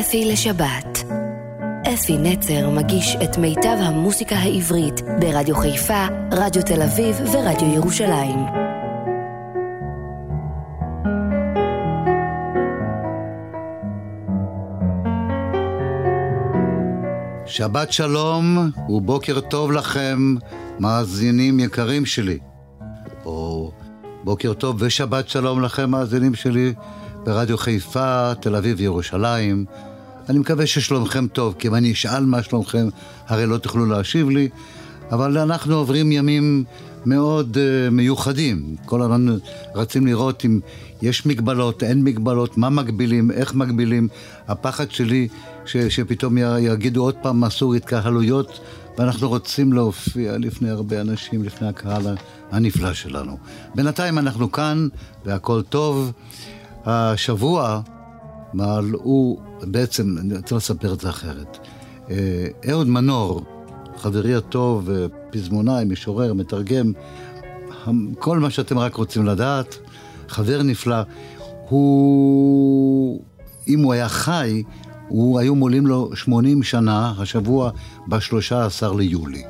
אפי לשבת. אפי נצר מגיש את מיטב המוסיקה העברית ברדיו חיפה, רדיו תל אביב ורדיו ירושלים. שבת שלום ובוקר טוב לכם, מאזינים יקרים שלי. או בוקר טוב ושבת שלום לכם, מאזינים שלי, ברדיו חיפה, תל אביב וירושלים. אני מקווה ששלומכם טוב, כי אם אני אשאל מה שלומכם, הרי לא תוכלו להשיב לי. אבל אנחנו עוברים ימים מאוד uh, מיוחדים. כל הזמן רצים לראות אם יש מגבלות, אין מגבלות, מה מגבילים, איך מגבילים. הפחד שלי ש, שפתאום יגידו עוד פעם אסור התקהלויות, ואנחנו רוצים להופיע לפני הרבה אנשים, לפני הקהל הנפלא שלנו. בינתיים אנחנו כאן, והכל טוב. השבוע מלאו, בעצם, אני רוצה לספר את זה אחרת. אה, אהוד מנור, חברי הטוב, פזמונאי, משורר, מתרגם, כל מה שאתם רק רוצים לדעת, חבר נפלא, הוא, אם הוא היה חי, הוא, היו מולים לו 80 שנה, השבוע ב-13 ליולי.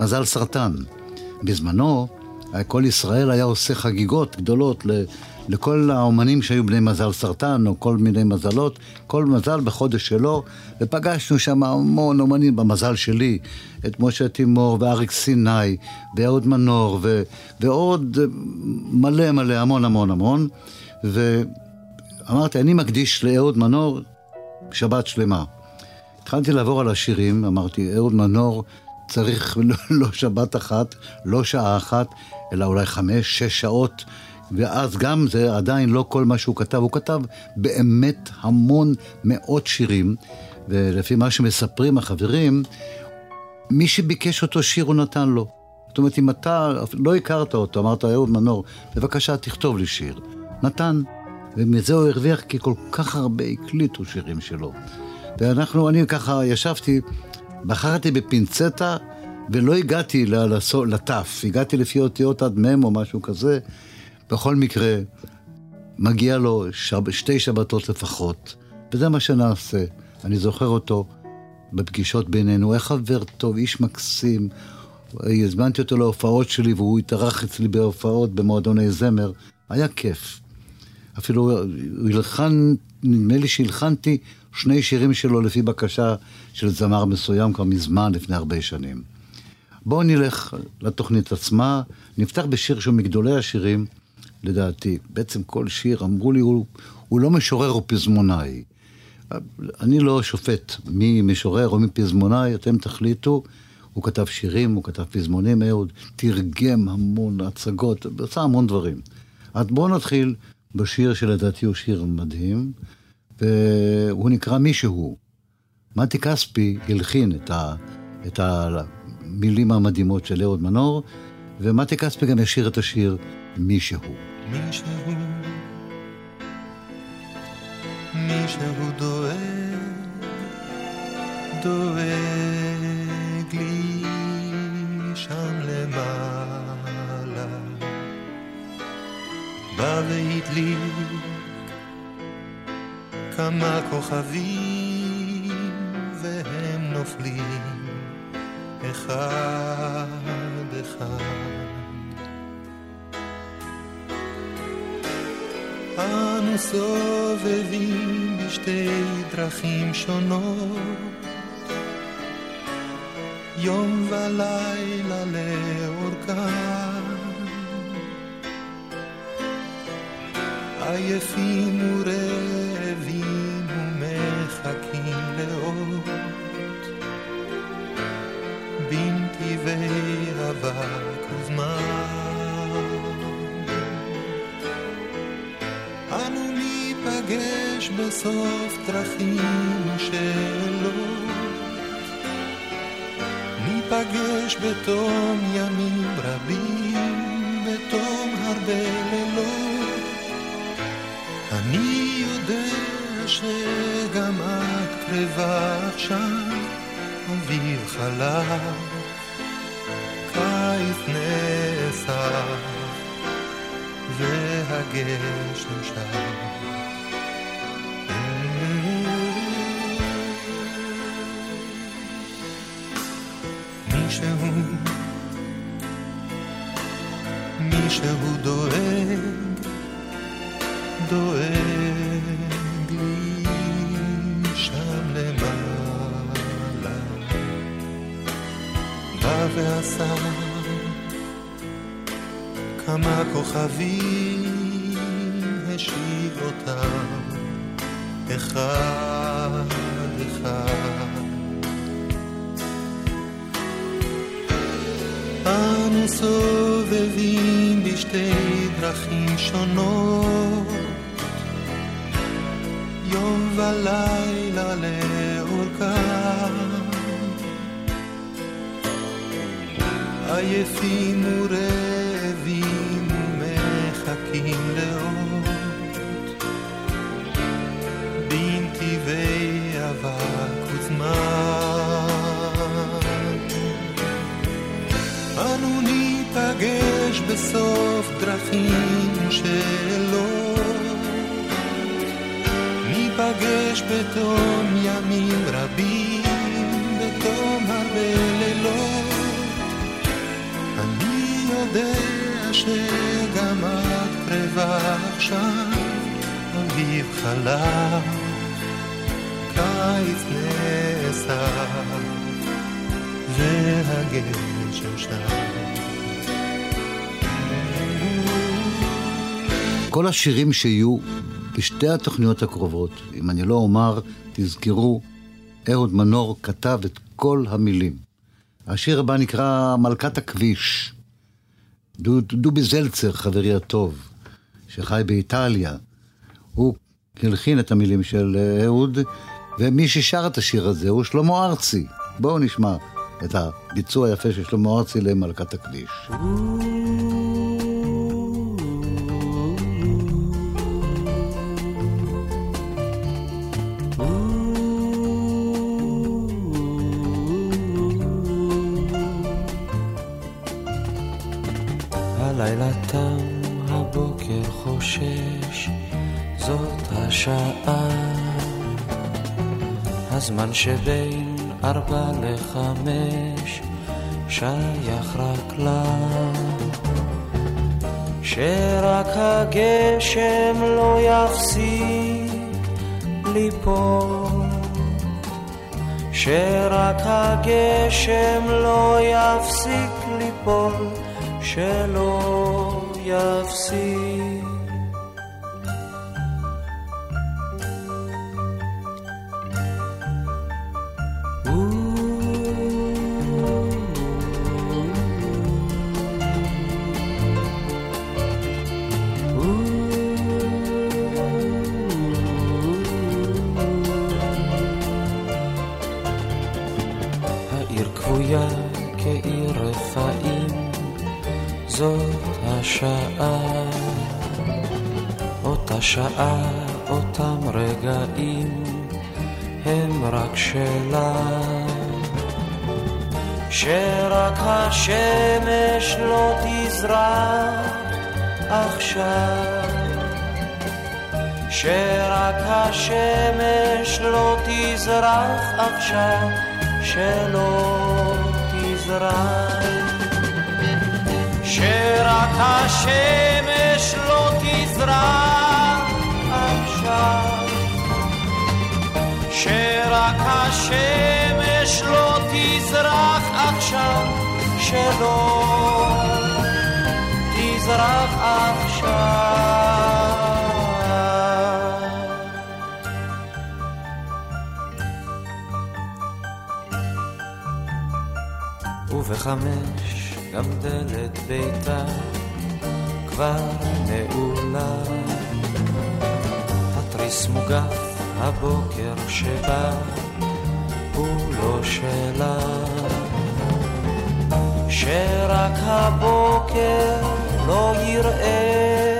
מזל סרטן. בזמנו, כל ישראל היה עושה חגיגות גדולות לכל האומנים שהיו בני מזל סרטן, או כל מיני מזלות, כל מזל בחודש שלו, ופגשנו שם המון אומנים במזל שלי, את משה תימור ואריק סיני, ואהוד מנור, ו, ועוד מלא מלא, המון המון המון, ואמרתי, אני מקדיש לאהוד מנור שבת שלמה. התחלתי לעבור על השירים, אמרתי, אהוד מנור צריך לא, לא שבת אחת, לא שעה אחת, אלא אולי חמש, שש שעות ואז גם זה עדיין לא כל מה שהוא כתב, הוא כתב באמת המון מאות שירים, ולפי מה שמספרים החברים, מי שביקש אותו שיר הוא נתן לו. זאת אומרת, אם אתה לא הכרת אותו, אמרת, אהוד מנור, בבקשה תכתוב לי שיר. נתן, ומזה הוא הרוויח כי כל כך הרבה הקליטו שירים שלו. ואנחנו, אני ככה ישבתי, בחרתי בפינצטה, ולא הגעתי לתף, הגעתי לפי אותיות עד מ' או משהו כזה, בכל מקרה, מגיע לו שב, שתי שבתות לפחות, וזה מה שנעשה. אני זוכר אותו בפגישות בינינו, הוא היה חבר טוב, איש מקסים. הזמנתי אותו להופעות שלי והוא התארח אצלי בהופעות במועדוני זמר. היה כיף. אפילו הוא הלחן, נדמה לי שהלחנתי שני שירים שלו לפי בקשה של זמר מסוים כבר מזמן, לפני הרבה שנים. בואו נלך לתוכנית עצמה, נפתח בשיר שהוא מגדולי השירים, לדעתי. בעצם כל שיר, אמרו לי, הוא, הוא לא משורר או פזמונאי. אני לא שופט מי משורר או מי פזמונאי, אתם תחליטו. הוא כתב שירים, הוא כתב פזמונים, אהוד תרגם המון הצגות, עשה המון דברים. אז בואו נתחיל בשיר שלדעתי הוא שיר מדהים, והוא נקרא מישהו. מתי כספי הלחין את, ה, את המילים המדהימות של אהוד מנור, ומתי כספי גם ישיר את השיר מישהו. מישהו, מישהו דואג, דואג לי שם למעלה. בא והדליק כמה כוכבים והם נופלים אחד אחד. אנו סובבים בשתי דרכים שונות, יום ולילה לאורכם. עייפים ורעבים ניפגש בסוף דרכים ושאלות. ניפגש בתום ימים רבים, בתום הרבה לילות. אני יודע שגם את קרבה עכשיו, אביב חלב, קיץ נאסף, והגשם שם. דואג לי שם למעלה. בא ועשה כמה כוכבים, השאיר אותם אחד אחד. אנו סובבים בשתי דרכים שונות, יום ולילה לאורכם. עייפים ורעבים ומחכים לאות בנתיבי אבק וזמן. אנו ניפגש בסוף דרכים שאלות, ניפגש בתום ימים רבים, בתום הרבה לילות. אני יודע שגם את קרבה עכשיו, אביב חלף, קיץ נאסף, והגשם שם. כל השירים שיהיו בשתי התוכניות הקרובות, אם אני לא אומר, תזכרו, אהוד מנור כתב את כל המילים. השיר הבא נקרא מלכת הכביש. דו- דובי זלצר, חברי הטוב, שחי באיטליה, הוא הלחין את המילים של אה, אהוד, ומי ששר את השיר הזה הוא שלמה ארצי. בואו נשמע את הביצוע היפה של שלמה ארצי למלכת הכביש. חושש, זאת השעה. הזמן שבין ארבע לחמש, שייך רק לה. שרק הגשם לא יפסיק ליפול. שרק הגשם לא יפסיק ליפול, שלא יפסיק. שלא תזרח עכשיו. ובחמש גם דלת ביתה כבר נעולה. התריס מוגף הבוקר שבא, שרק הבוקר לא יראה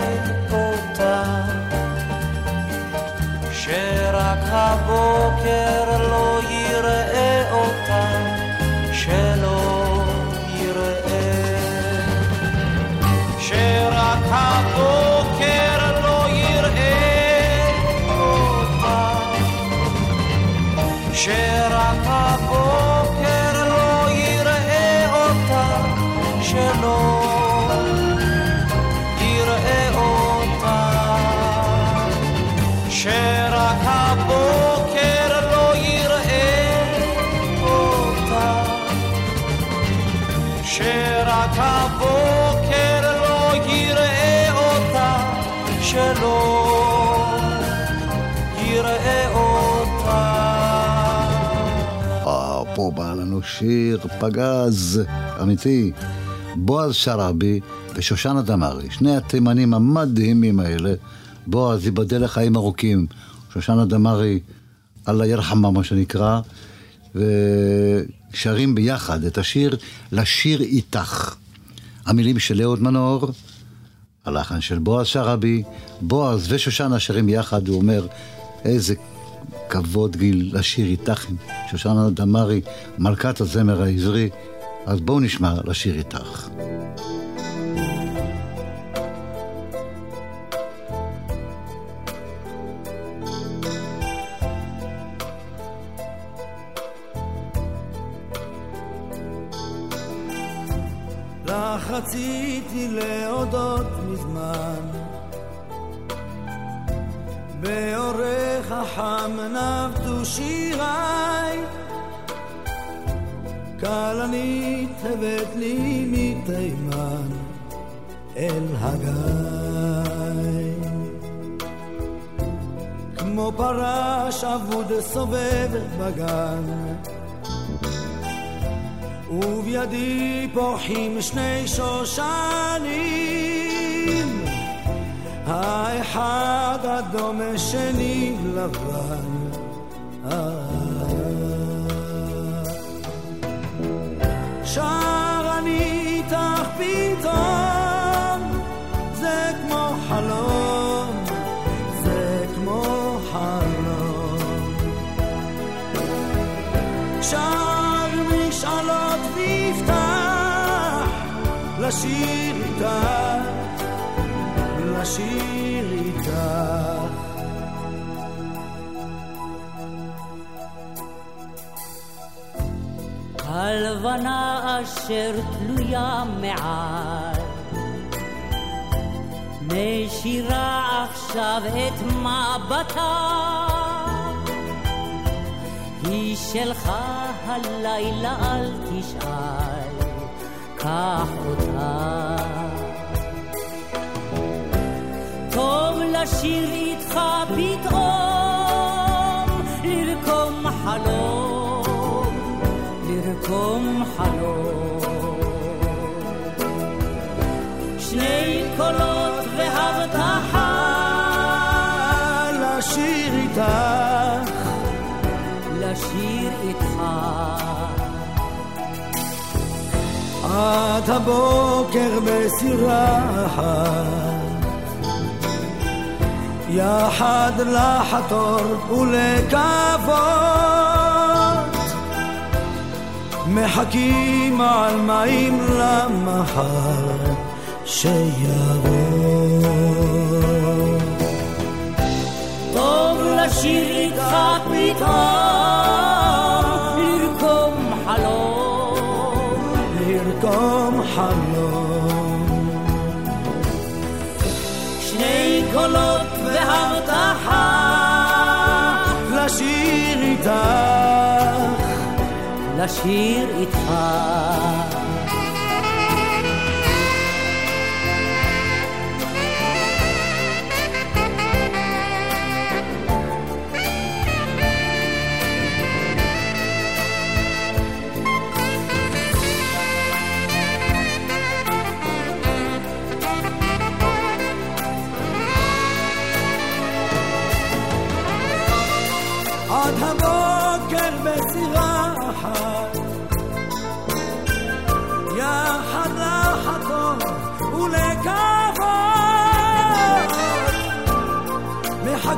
אותה. שרק הבוקר שיר פגז, אמיתי. בועז שרעבי ושושנה דמארי, שני התימנים המדהימים האלה. בועז, ייבדל לחיים ארוכים. שושנה דמארי, אללה ירחמה, מה שנקרא. ושרים ביחד את השיר "לשיר איתך". המילים של אהוד מנור, הלחן של בועז שרעבי, בועז ושושנה שרים יחד, הוא אומר, איזה כבוד גיל לשיר איתך עם שושנה דמארי, מלכת הזמר העברי. אז בואו נשמע לשיר איתך. לך רציתי להודות מזמן באורך החם נבטו שיריי. כלנית הבאת לי מתימן אל הגיא. כמו פרש אבוד סובב בגן ובידי פורחים שני שושנים האחד אדום השני לבן. שר אני איתך פתאום זה כמו חלום זה כמו חלום. שר משאלות ויפתח לשיר לשיר איתך הלבנה אשר תלויה מעל משירה עכשיו את מבטה. היא שלך הלילה אל תשאל קח אותה טוב לשיר איתך פתאום לרקום חלום לרקום חלום. שני קולות והבטחה לשיר איתך לשיר איתך. עד הבוקר בסירה יחד לחתור ולקוות. מחכים על מים למחר שיבוא. טוב לשיר איתך פתאום איתך לשיר איתך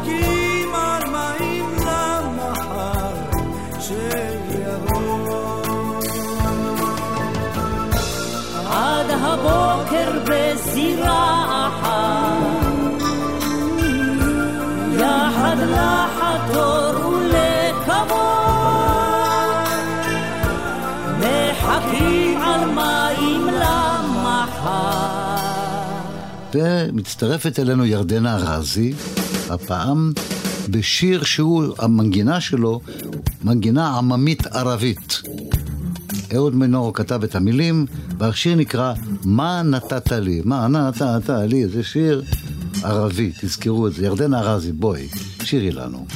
מחכים ומצטרפת אלינו ירדנה ארזי, הפעם בשיר שהוא, המנגינה שלו, מנגינה עממית ערבית. אהוד מנור כתב את המילים, והשיר נקרא "מה נתת לי?" מה נתת לי? זה שיר ערבי, תזכרו את זה. ירדן ארזי, בואי, שירי לנו.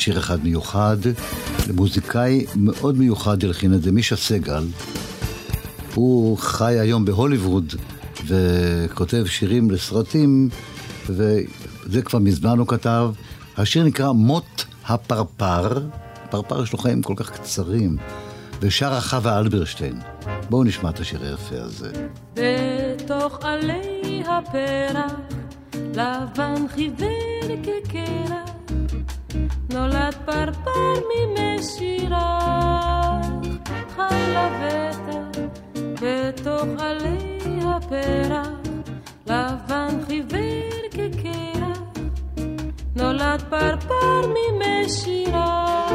שיר אחד מיוחד למוזיקאי מאוד מיוחד הלחין את זה, מישה סגל. הוא חי היום בהוליווד וכותב שירים לסרטים, וזה כבר מזמן הוא כתב. השיר נקרא מות הפרפר, פרפר יש לו חיים כל כך קצרים, ושרה חווה אלברשטיין. בואו נשמע את השיר היפה הזה. בתוך עלי הפרח, לבן חיוור כקרח. נולד פרפר ממשירה, חי לבטח בתוך עלי הפרח, לבן חיוור כקרח, נולד פרפר ממשירה,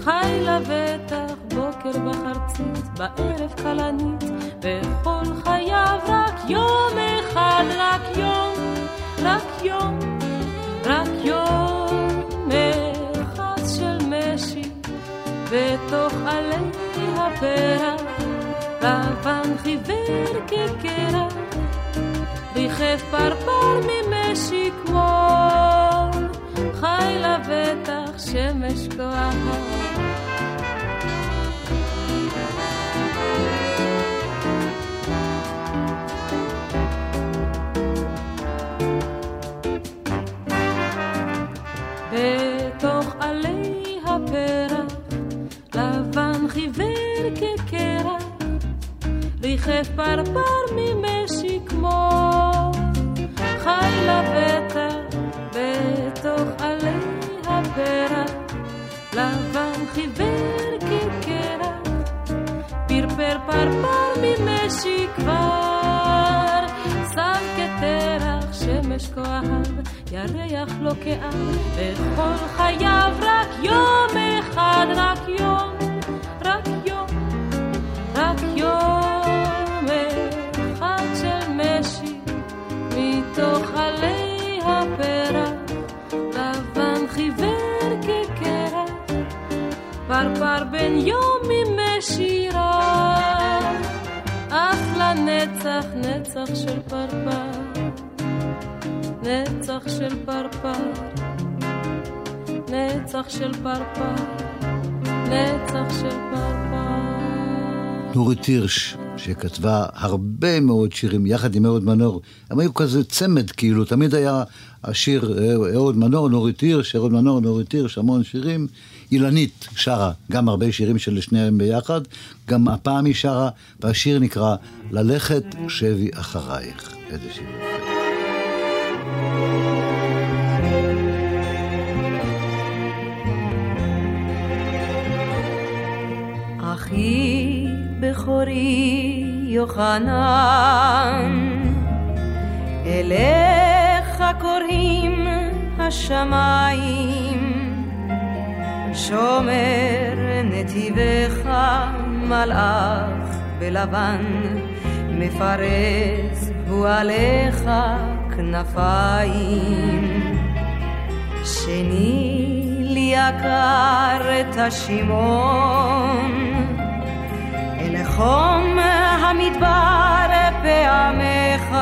חי לבטח בוקר בחרצית, בערב כלנית, בכל חייו רק יום אחד, רק יום, רק יום, רק יום. בתוך עלי הפרח, לבן חיוור כקרח, ריחף פרפר ממשי כמו חי לבטח שמש כוח. כקרח, ריחף פרפר ממשי כמו חי לבטח, בתוך עלי הפרח, לבן חיוור כקרח, פרפר פרפר ממשי כבר, שם כתרח שמש כואב. ירח לא כאב. בכל חייו רק יום אחד, רק יום, רק יום, יום אחד של משי מתוך עלי הפרח, לבן חיוור כקרח, פרפר בן יום משירה, אף לנצח נצח של פרפר. נצח של פרפר, נצח של פרפר, נצח של פרפר. נורית הירש, שכתבה הרבה מאוד שירים יחד עם אהוד מנור, הם היו כזה צמד, כאילו, תמיד היה השיר אהוד מנור, נורית הירש, אהוד מנור, נורית הירש, המון שירים. אילנית שרה גם הרבה שירים של שניהם ביחד, גם הפעם היא שרה, והשיר נקרא ללכת שבי אחרייך. איזה שיר. אחי בכורי יוחנן, אליך קוראים השמיים, שומר נתיבך מלאך בלבן, מפרס הוא עליך כנפיים. שני לי יקר את השימון, אל חום המדבר פעמך,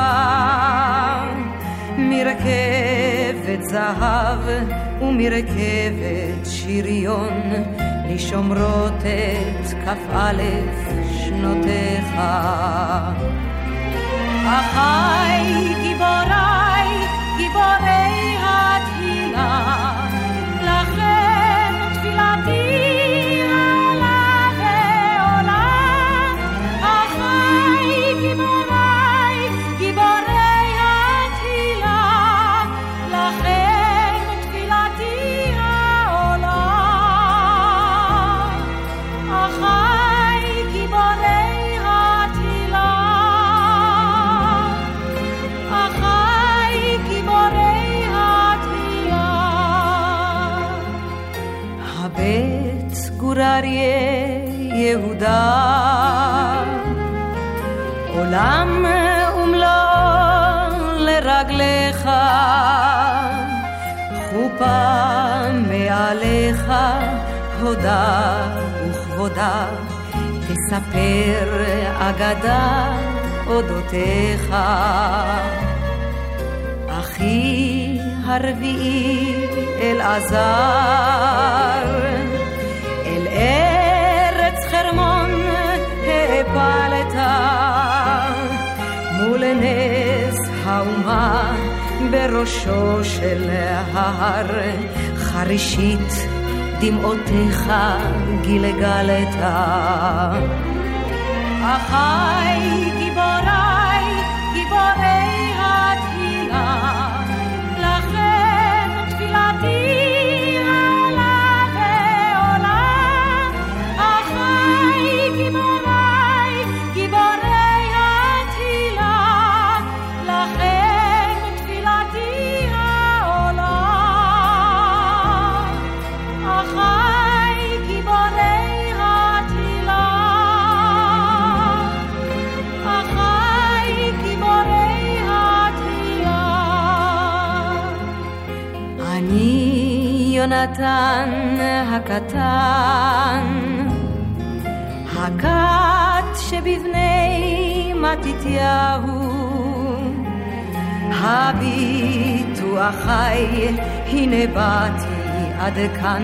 מרכבת זהב ומרכבת שריון, לשומרות את כ"א שנותיך. אחיי גיבוריי, גיבורי יהודה, עולם ומלואו לרגליך, חופה מעליך, הודה וכבודה, תספר אגדה אודותיך. אחי הרביעי אלעזר, אל חרמון העפלת, מול נס האומה בראשו של ההר, חרישית דמעותיך גלגלת. אחיי גיבוריי, גיבורי יונתן הקטן, הכת שבבני מתתיהו. הביטו אחי, הנה באתי עד כאן,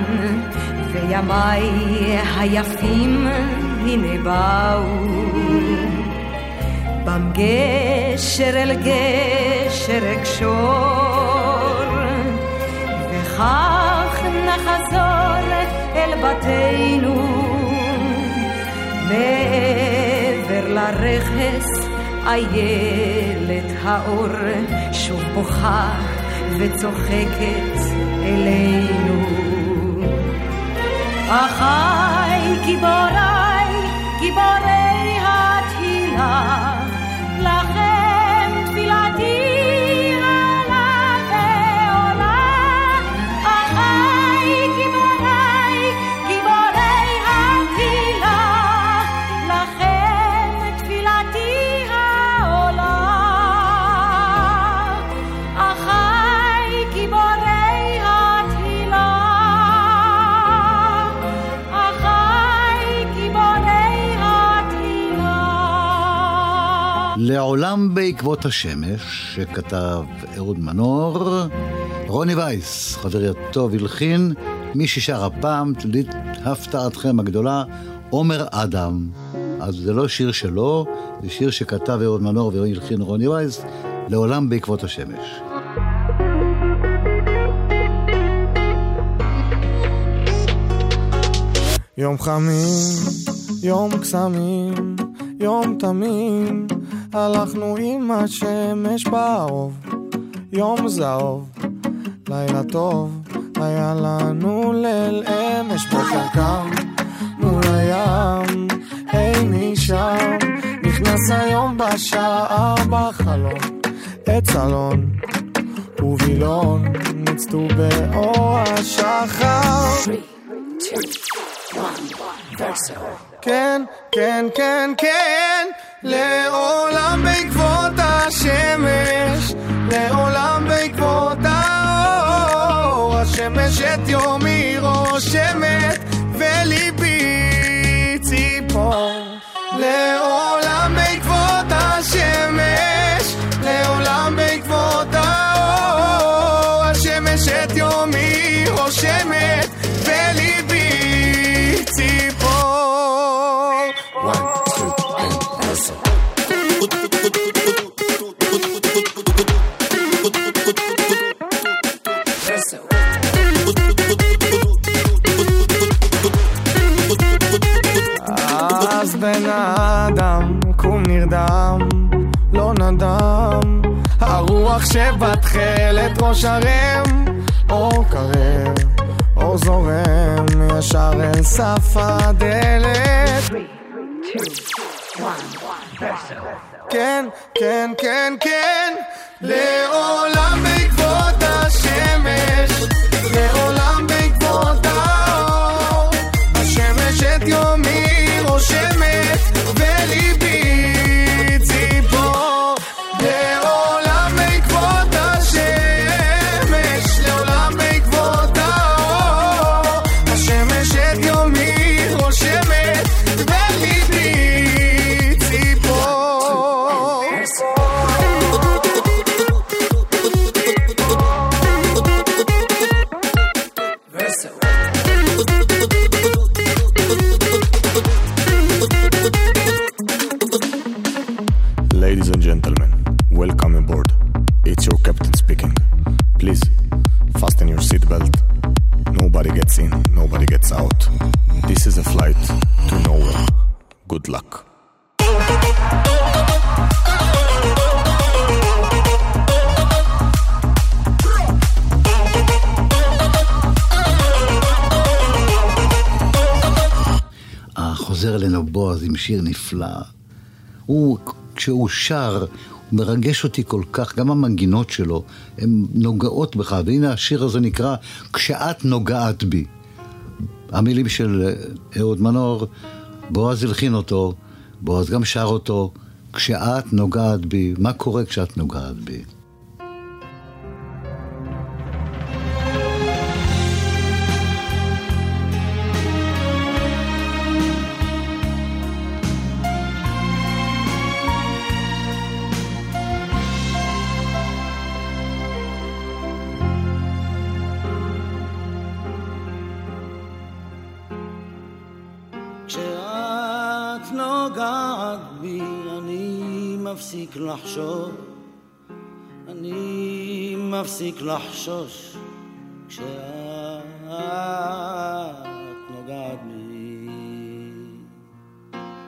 וימיי היפים הנה באו. בם גשר אל גשר אקשור, וכך נחזור אל בתינו. מעבר לרכס איילת האור שוב בוכה וצוחקת אלינו. אחי גיבוריי, גיבורי התהילה, לעולם בעקבות השמש, שכתב אהוד מנור, רוני וייס, חברי הטוב, הלחין, מי ששר הפעם, להפתעתכם הגדולה, עומר אדם. אז זה לא שיר שלו, זה שיר שכתב אהוד מנור והלחין רוני וייס, לעולם בעקבות השמש. יום חמים, יום קסמים, יום תמים, הלכנו עם השמש באוב, יום זהוב, לילה טוב, היה לנו ליל אמש בוקר קם, מול הים, היי משם, נכנס היום בשער בחלון, עץ אלון, ווילון, ניצתו באור השחר. כן, כן, כן, כן, לעולם בעקבות השמש, לעולם בעקבות האור, השמש את יומי רושמת, וליבי האדם, קום נרדם, לא נדם, הרוח שבתכלת ראש הרם, אור קרב, אור זורם, ישר אל סף הדלת. כן, כן, כן, כן, לעולם בעקבות השמש, לעולם בעקבות האור, שיר נפלא. הוא, כשהוא שר, הוא מרגש אותי כל כך, גם המנגינות שלו, הן נוגעות בך, והנה השיר הזה נקרא "כשאת נוגעת בי". המילים של אהוד מנור, בועז הלחין אותו, בועז גם שר אותו, "כשאת נוגעת בי", מה קורה כשאת נוגעת בי? לחשוב, אני מפסיק לחשוש כשאת נוגעת בי.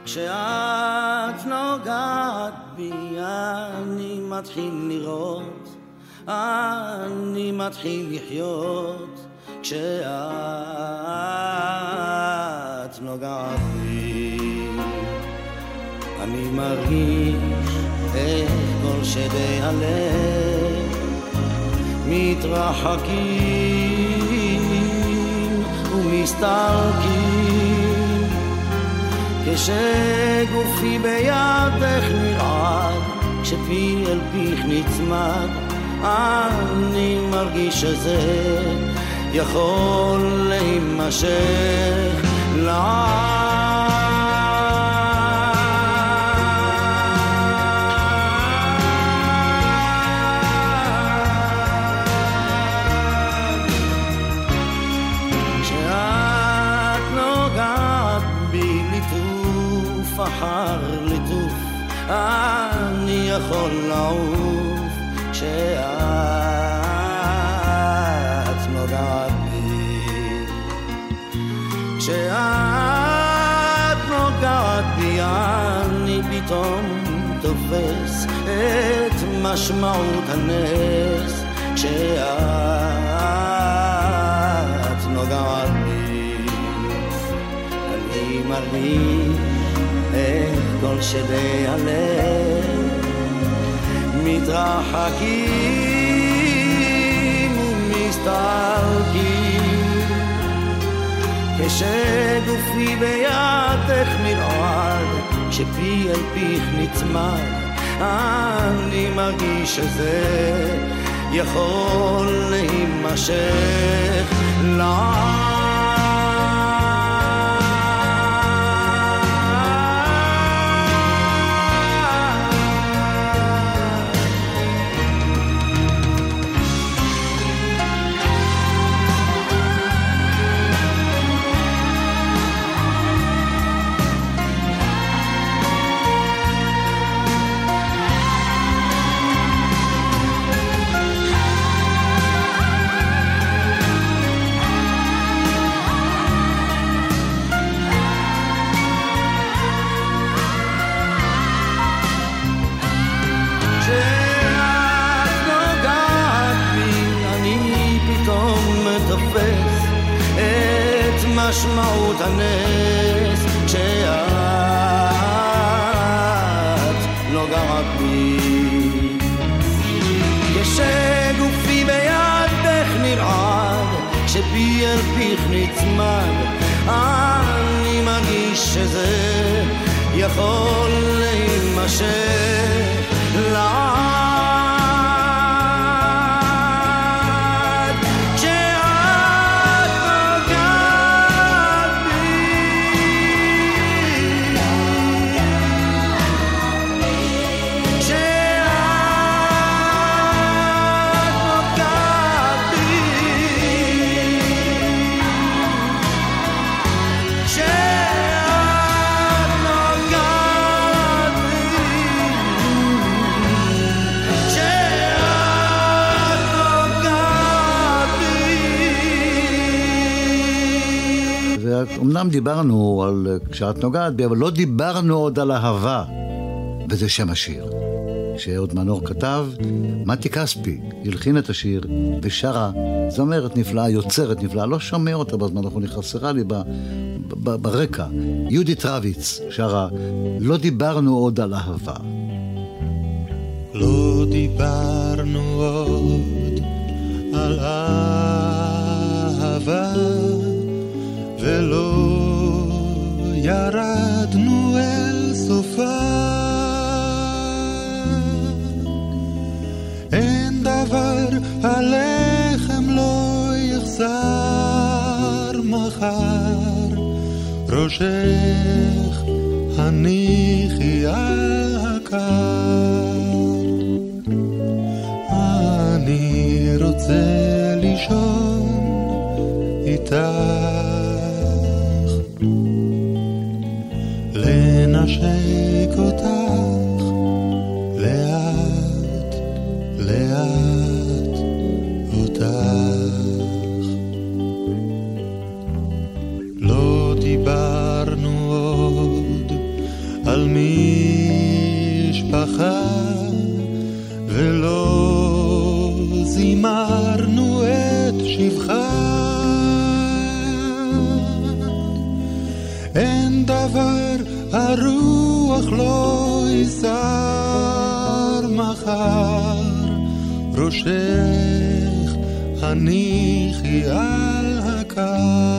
כשאת נוגעת בי אני מתחיל לראות, אני מתחיל לחיות כשאת נוגעת בי. אני מרגיש איך כל שדי הלב מתרחקים ומסתלקים כשגופי בידך נרעד כשפי אל פיך נצמד אני מרגיש שזה יכול להימשך לעד. יכול לעוף כשאת נוגעת בי. כשאת נוגעת בי אני פתאום תופס את משמעות הנס כשאת נוגעת בי אני מרגיש איך כל שדי הלב מתרחקים ומסתלקים כשגופי בידך מרעד, כשפי אל פיך נצמד, אני מרגיש שזה יכול להימשך לעד. בי. ואומנם דיברנו על אה, כשאת נוגעת בי, אבל לא דיברנו עוד על אהבה, וזה שם השיר. שאהוד מנור כתב, מתי כספי הלחין את השיר ושרה זמרת נפלאה, יוצרת נפלאה, לא שומע אותה בזמן האחרון, היא חסרה לי ב, ב, ברקע. יהודית רביץ שרה, לא דיברנו עוד על אהבה. לא דיברנו עוד על אהבה ולא ירדנו אל סופה. אין דבר הלחם לא יחסר מחר. ראשך הניחי על הקר. אני רוצה לישון איתך מנשק אותך לאט, לאט אותך. לא דיברנו עוד על משפחה ולא זימה הרוח לא יסר מחר, ראשך הניחי על הקר.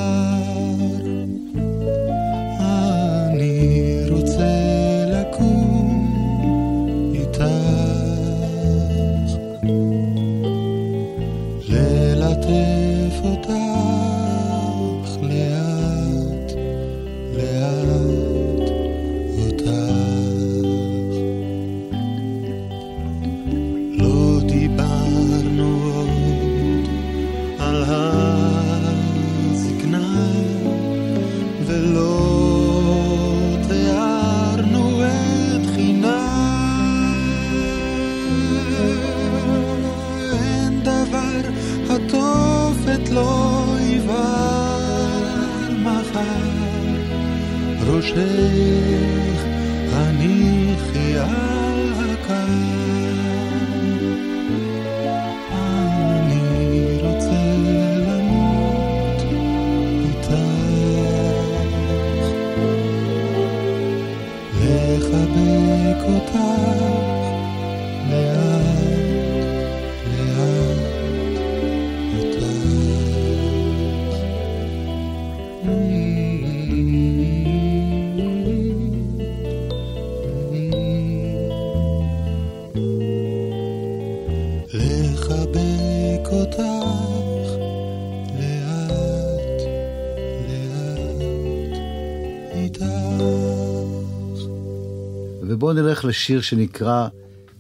ובואו נלך לשיר שנקרא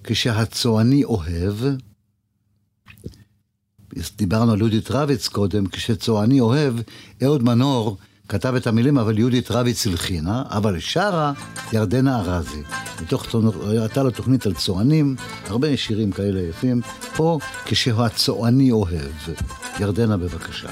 כשהצועני אוהב. דיברנו על יהודית רביץ קודם, כשצועני אוהב, אהוד מנור כתב את המילים, אבל יהודית רביץ הלחינה, אבל שרה ירדנה ארזי. מתוך, הייתה לו תוכנית על צוענים, הרבה שירים כאלה יפים. פה, כשהצועני אוהב. ירדנה, בבקשה.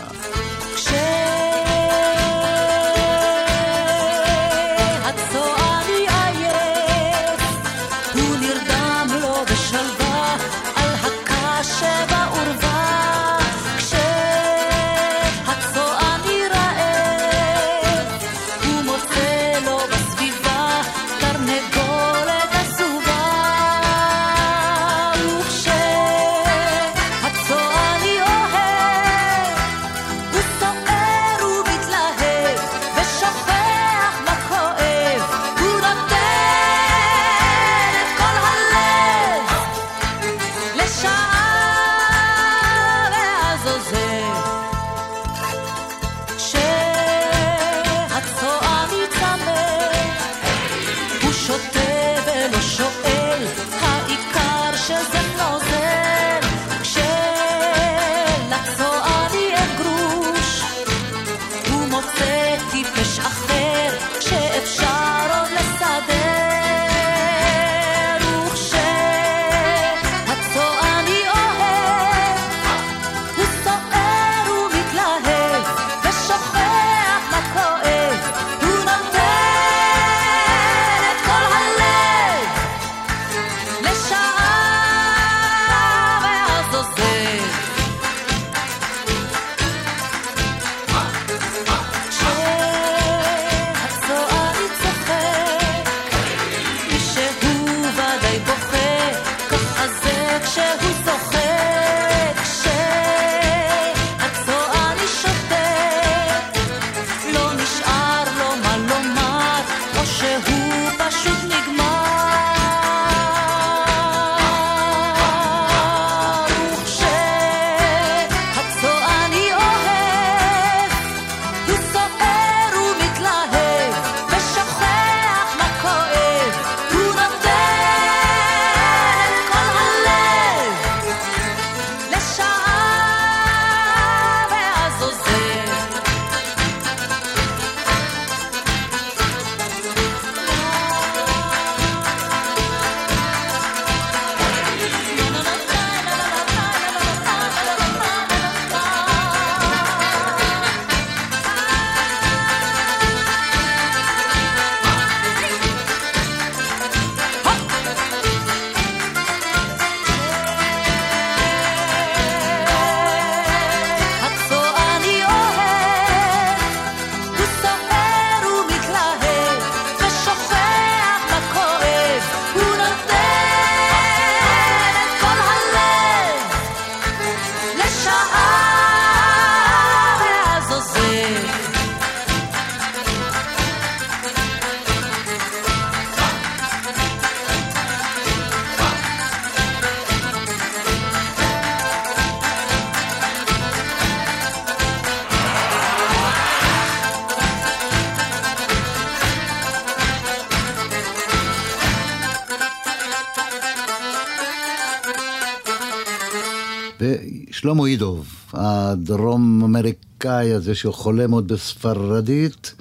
ושלמה אידוב, הדרום אמריקאי הזה שחולם עוד בספרדית,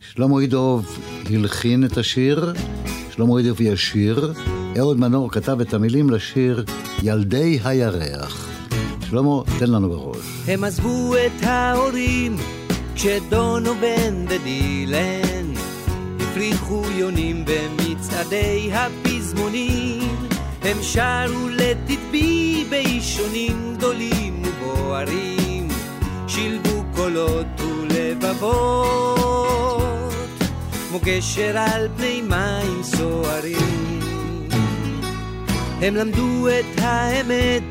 שלמה אידוב הלחין את השיר, שלמה אידוב ישיר, אהוד מנור כתב את המילים לשיר ילדי הירח. שלמה, תן לנו בראש. הם עזבו את ההורים כשדונובן ודילן הפריחו יונים במצעדי הפזמונים הם שרו לתדבי באישונים גדולים ובוערים שילבו קולות ולבבות כמו גשר על פני מים סוערים. הם למדו את האמת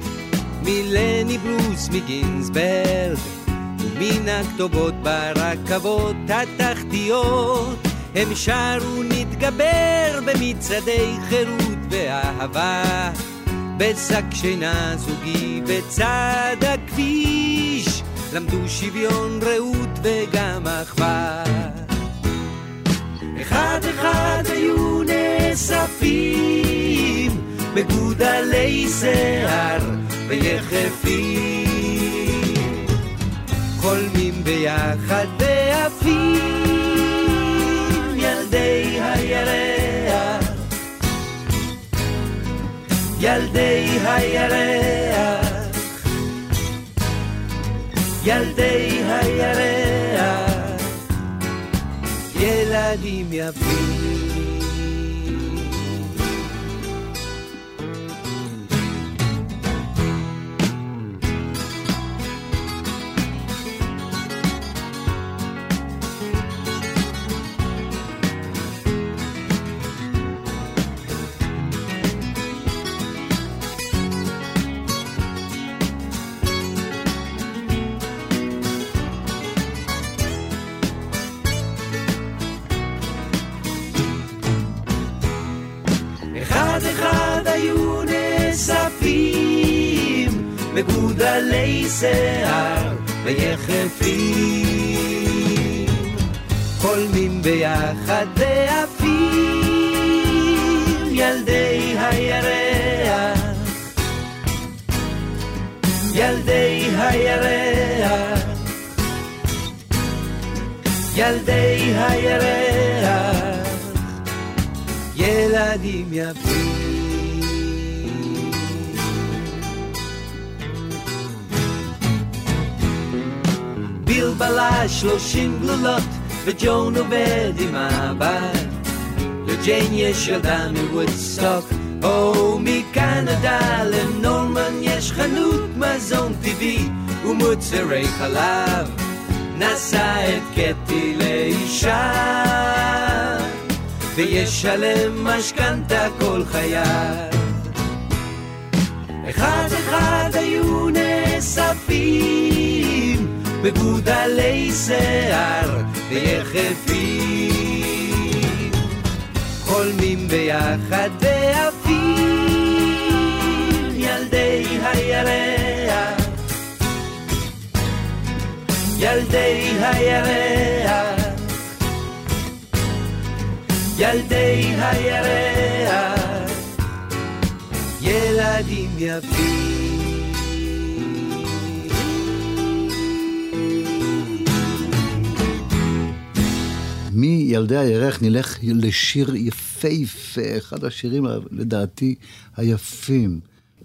מלני ברוס מגינסברג ומן הכתובות ברכבות התחתיות. הם שרו נתגבר במצעדי חירות ואהבה בשק שינה זוגי בצד הכביש למדו שוויון רעות וגם אחווה. אחד אחד היו נאספים מגודלי שיער ויחפים. חולמים ביחד ועפים ילדי הירח ילדי הירח. ילדי הירח. ילדים יפים מגודלי שיער ויחפים. חולמים ביחד ועפים ילדי הירח. ילדי הירח. ילדי הירח. ילדים יפים. בלבלה שלושים גלולות וג'ון עובד עם הבת. לג'יין יש ילדה מוודסטוק או מקנדה לנורמן יש חנות מזון טבעי ומוצרי חלב. נשא את קטי לאישה. וישלם משכנתה כל חייו. אחד אחד היו נאספים בגודלי שיער ויחפים. חולמים ביחד ועפים ילדי הירח. ילדי הירח. ילדי הירח, ילדים יפים. מילדי הירח נלך לשיר יפהפה, אחד השירים לדעתי היפים,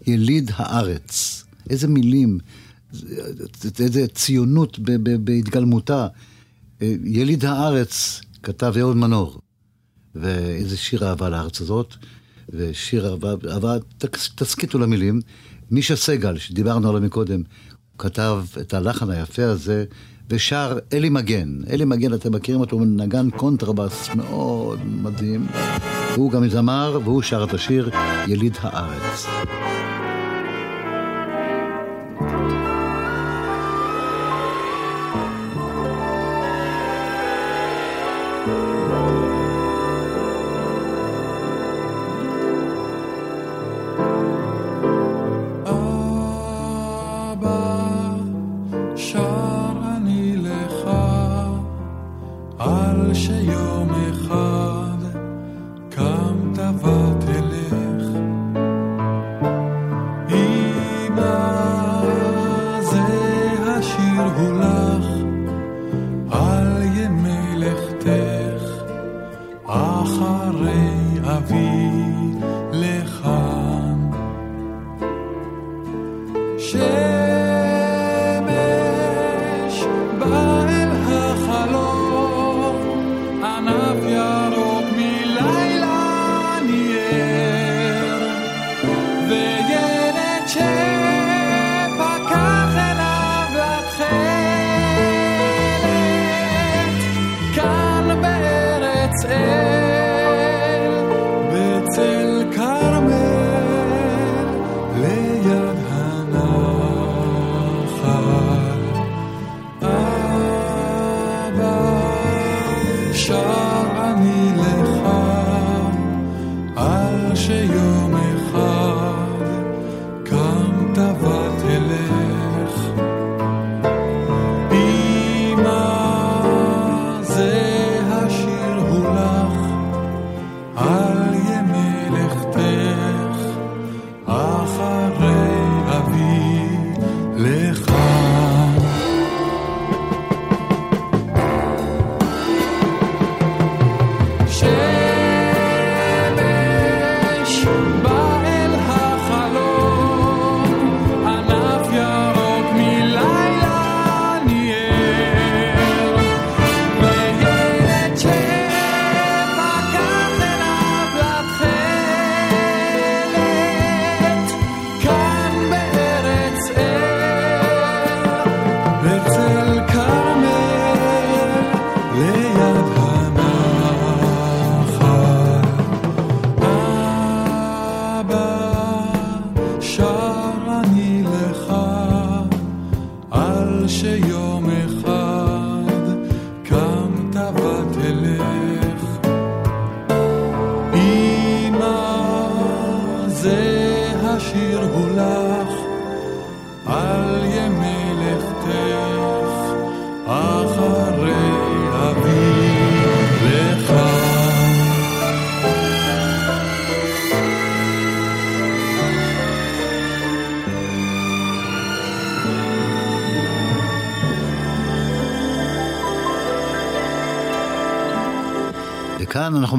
יליד הארץ. איזה מילים, איזה ציונות בהתגלמותה. יליד הארץ, כתב אהוד מנור. ואיזה שיר אהבה לארץ הזאת, ושיר אהבה, אהבה תס- תסכיתו למילים. מישה סגל, שדיברנו עליו מקודם, כתב את הלחן היפה הזה, ושר אלי מגן. אלי מגן, אתם מכירים אותו, הוא נגן קונטרבאס מאוד מדהים. הוא גם זמר, והוא שר את השיר יליד הארץ.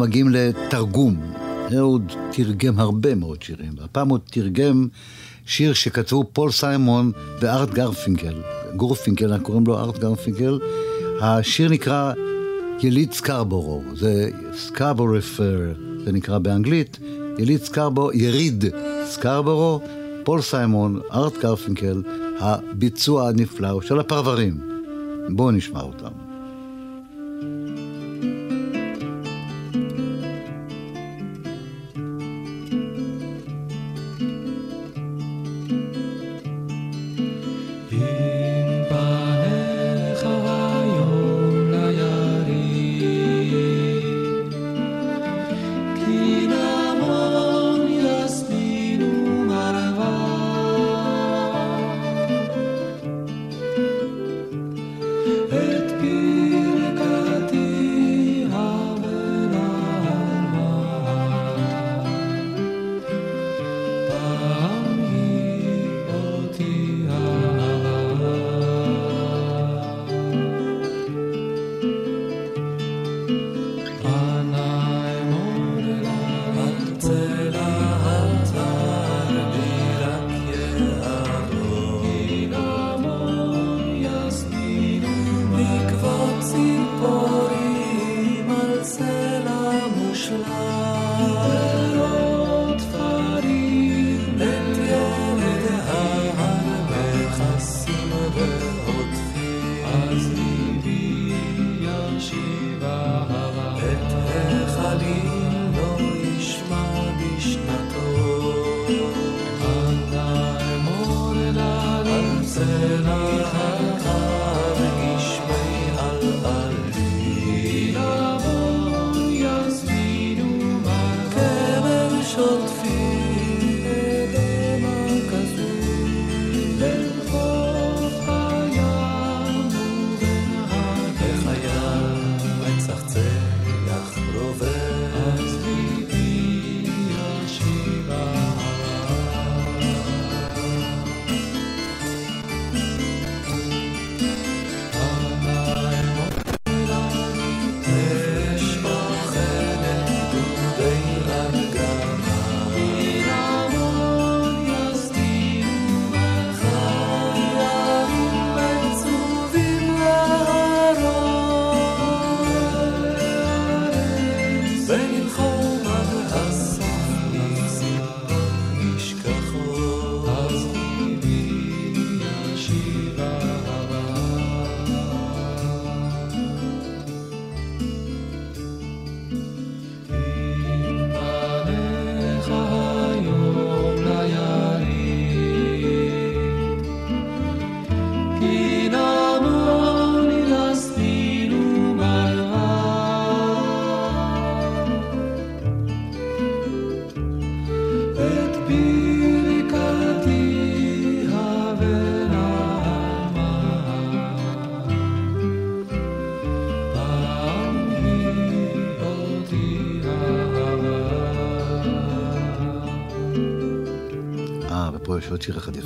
מגיעים לתרגום. אהוד תרגם הרבה מאוד שירים, והפעם הוא תרגם שיר שכתבו פול סיימון וארט גרפינקל. גורפינקל, אנחנו קוראים לו ארט גרפינקל. השיר נקרא יריד סקרבורו, זה Scarborough Fair, זה נקרא באנגלית. יריד סקרבורו, יריד סקרבורו, פול סיימון, ארט גרפינקל, הביצוע הנפלא של הפרברים. בואו נשמע אותם.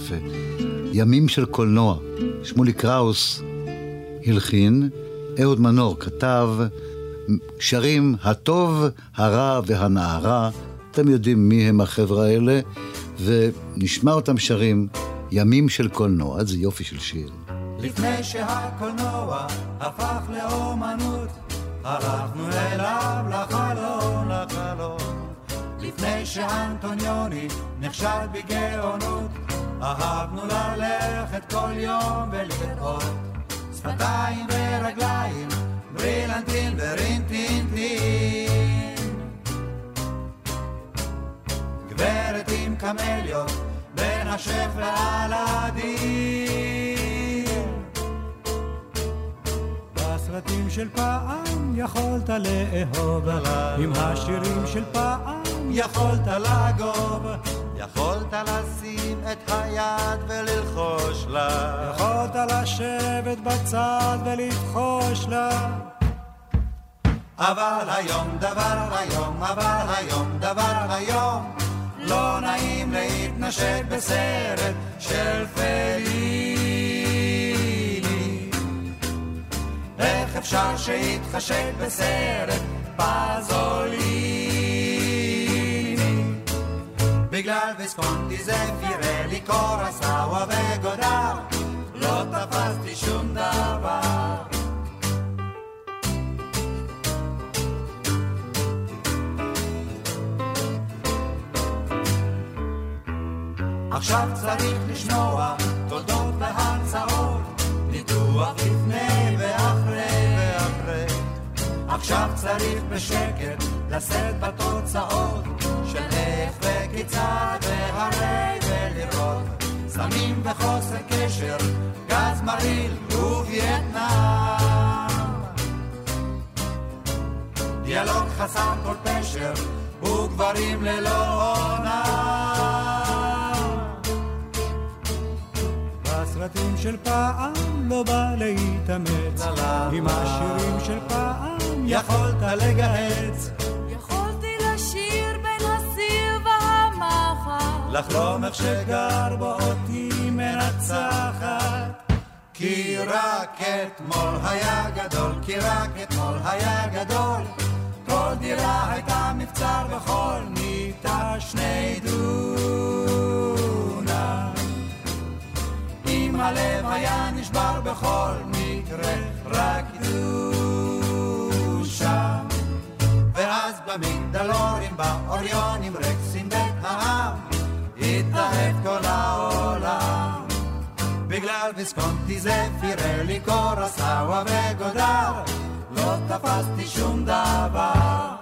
יפה. ימים של קולנוע. שמולי קראוס הלחין, אהוד מנור כתב, שרים הטוב, הרע והנערה. אתם יודעים מי הם החבר'ה האלה, ונשמע אותם שרים ימים של קולנוע. איזה יופי של שיר. לפני שהקולנוע הפך לאומנות, הלכנו אליו לחלון, לחלון. לפני שאנטוניוני נכשל בגאונות, אהבנו ללכת כל יום ולראות שפתיים ורגליים, ברילנטין ורינטינטין. גברת עם קמליות, בין השף לאלאדין. בסרטים של פעם יכולת לאהוב, עם השירים של פעם יכולת לגוב. יכולת לשים את היד וללחוש לה. יכולת לשבת בצד ולבחוש לה. אבל היום דבר היום, אבל היום דבר היום, לא נעים להתנשק בסרט של פליני. איך אפשר שיתחשק בסרט פזוליני? בגלל ויסקונטי זה פירלי קורסאווה וגודר, לא תפסתי שום דבר. עכשיו צריך לשמוע תודות והרצאות, ניתוח לפני ואחרי ואחרי. עכשיו צריך בשקט לשאת בתוצאות של איך וכיצד והרי ולראות סמים וחוסר קשר, גז מרעיל ווייטנאם. דיאלוג חסר כל פשר וגברים ללא עונה. בסרטים של פעם לא בא להתאמץ, עם השירים של פעם יכולת לגהץ. לחלום איך שגר בו אותי מנצחת. כי רק אתמול היה גדול, כי רק אתמול היה גדול. כל דירה הייתה מבצר וכל מיטה שני דונם. אם הלב היה נשבר בכל מקרה, רק דושה. במגדלורים, באוריונים, רקסים בית העם, התאהב כל העולם. בגלל ויסקונטי זה פירלי קורסאווה וגודר, לא תפסתי שום דבר.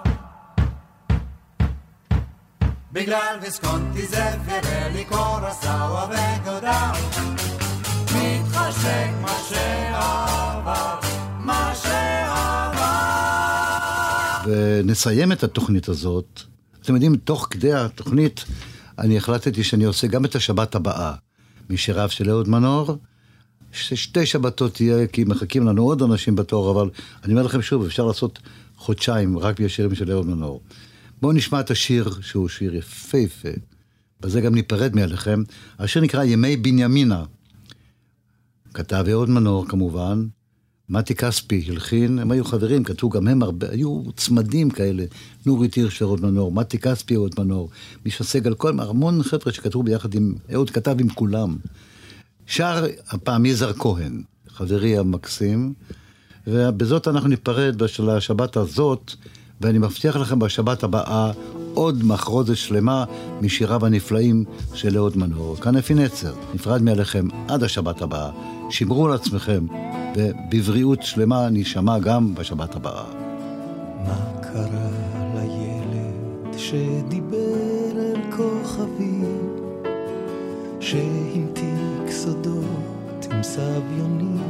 בגלל ויסקונטי זה פירלי קורסאווה וגודר, מתחשק מה שעבר, מה שעבר. ונסיים את התוכנית הזאת. אתם יודעים, תוך כדי התוכנית, אני החלטתי שאני עושה גם את השבת הבאה, משיריו של אהוד מנור. שתי שבתות תהיה, כי מחכים לנו עוד אנשים בתור, אבל אני אומר לכם שוב, אפשר לעשות חודשיים רק בשירים של אהוד מנור. בואו נשמע את השיר, שהוא שיר יפהפה, בזה גם ניפרד מעליכם. השיר נקרא ימי בנימינה. כתב אהוד מנור כמובן, מתי כספי הלחין, הם היו חברים, כתבו גם הם הרבה, היו צמדים כאלה, נורית הירש אהוד מנור, מתי כספי אהוד מנור, מישה סגל, כל המון חבר'ה שכתבו ביחד עם, אהוד כתב עם כולם. שר הפעם יזהר כהן, חברי המקסים, ובזאת אנחנו ניפרד בשל השבת הזאת, ואני מבטיח לכם בשבת הבאה עוד מחרוזת שלמה משיריו הנפלאים של אהוד מנור. כאן אפי נצר, נפרד מעליכם עד השבת הבאה. שמרו על עצמכם, ובבריאות שלמה נשמע גם בשבת הבאה. מה קרה לילד שדיבר אל כוכבים, שהמתיק סודות עם סביונים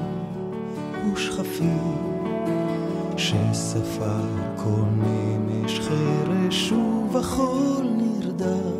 ושכפים, שספר כל נמש חרש ובחול נרדם?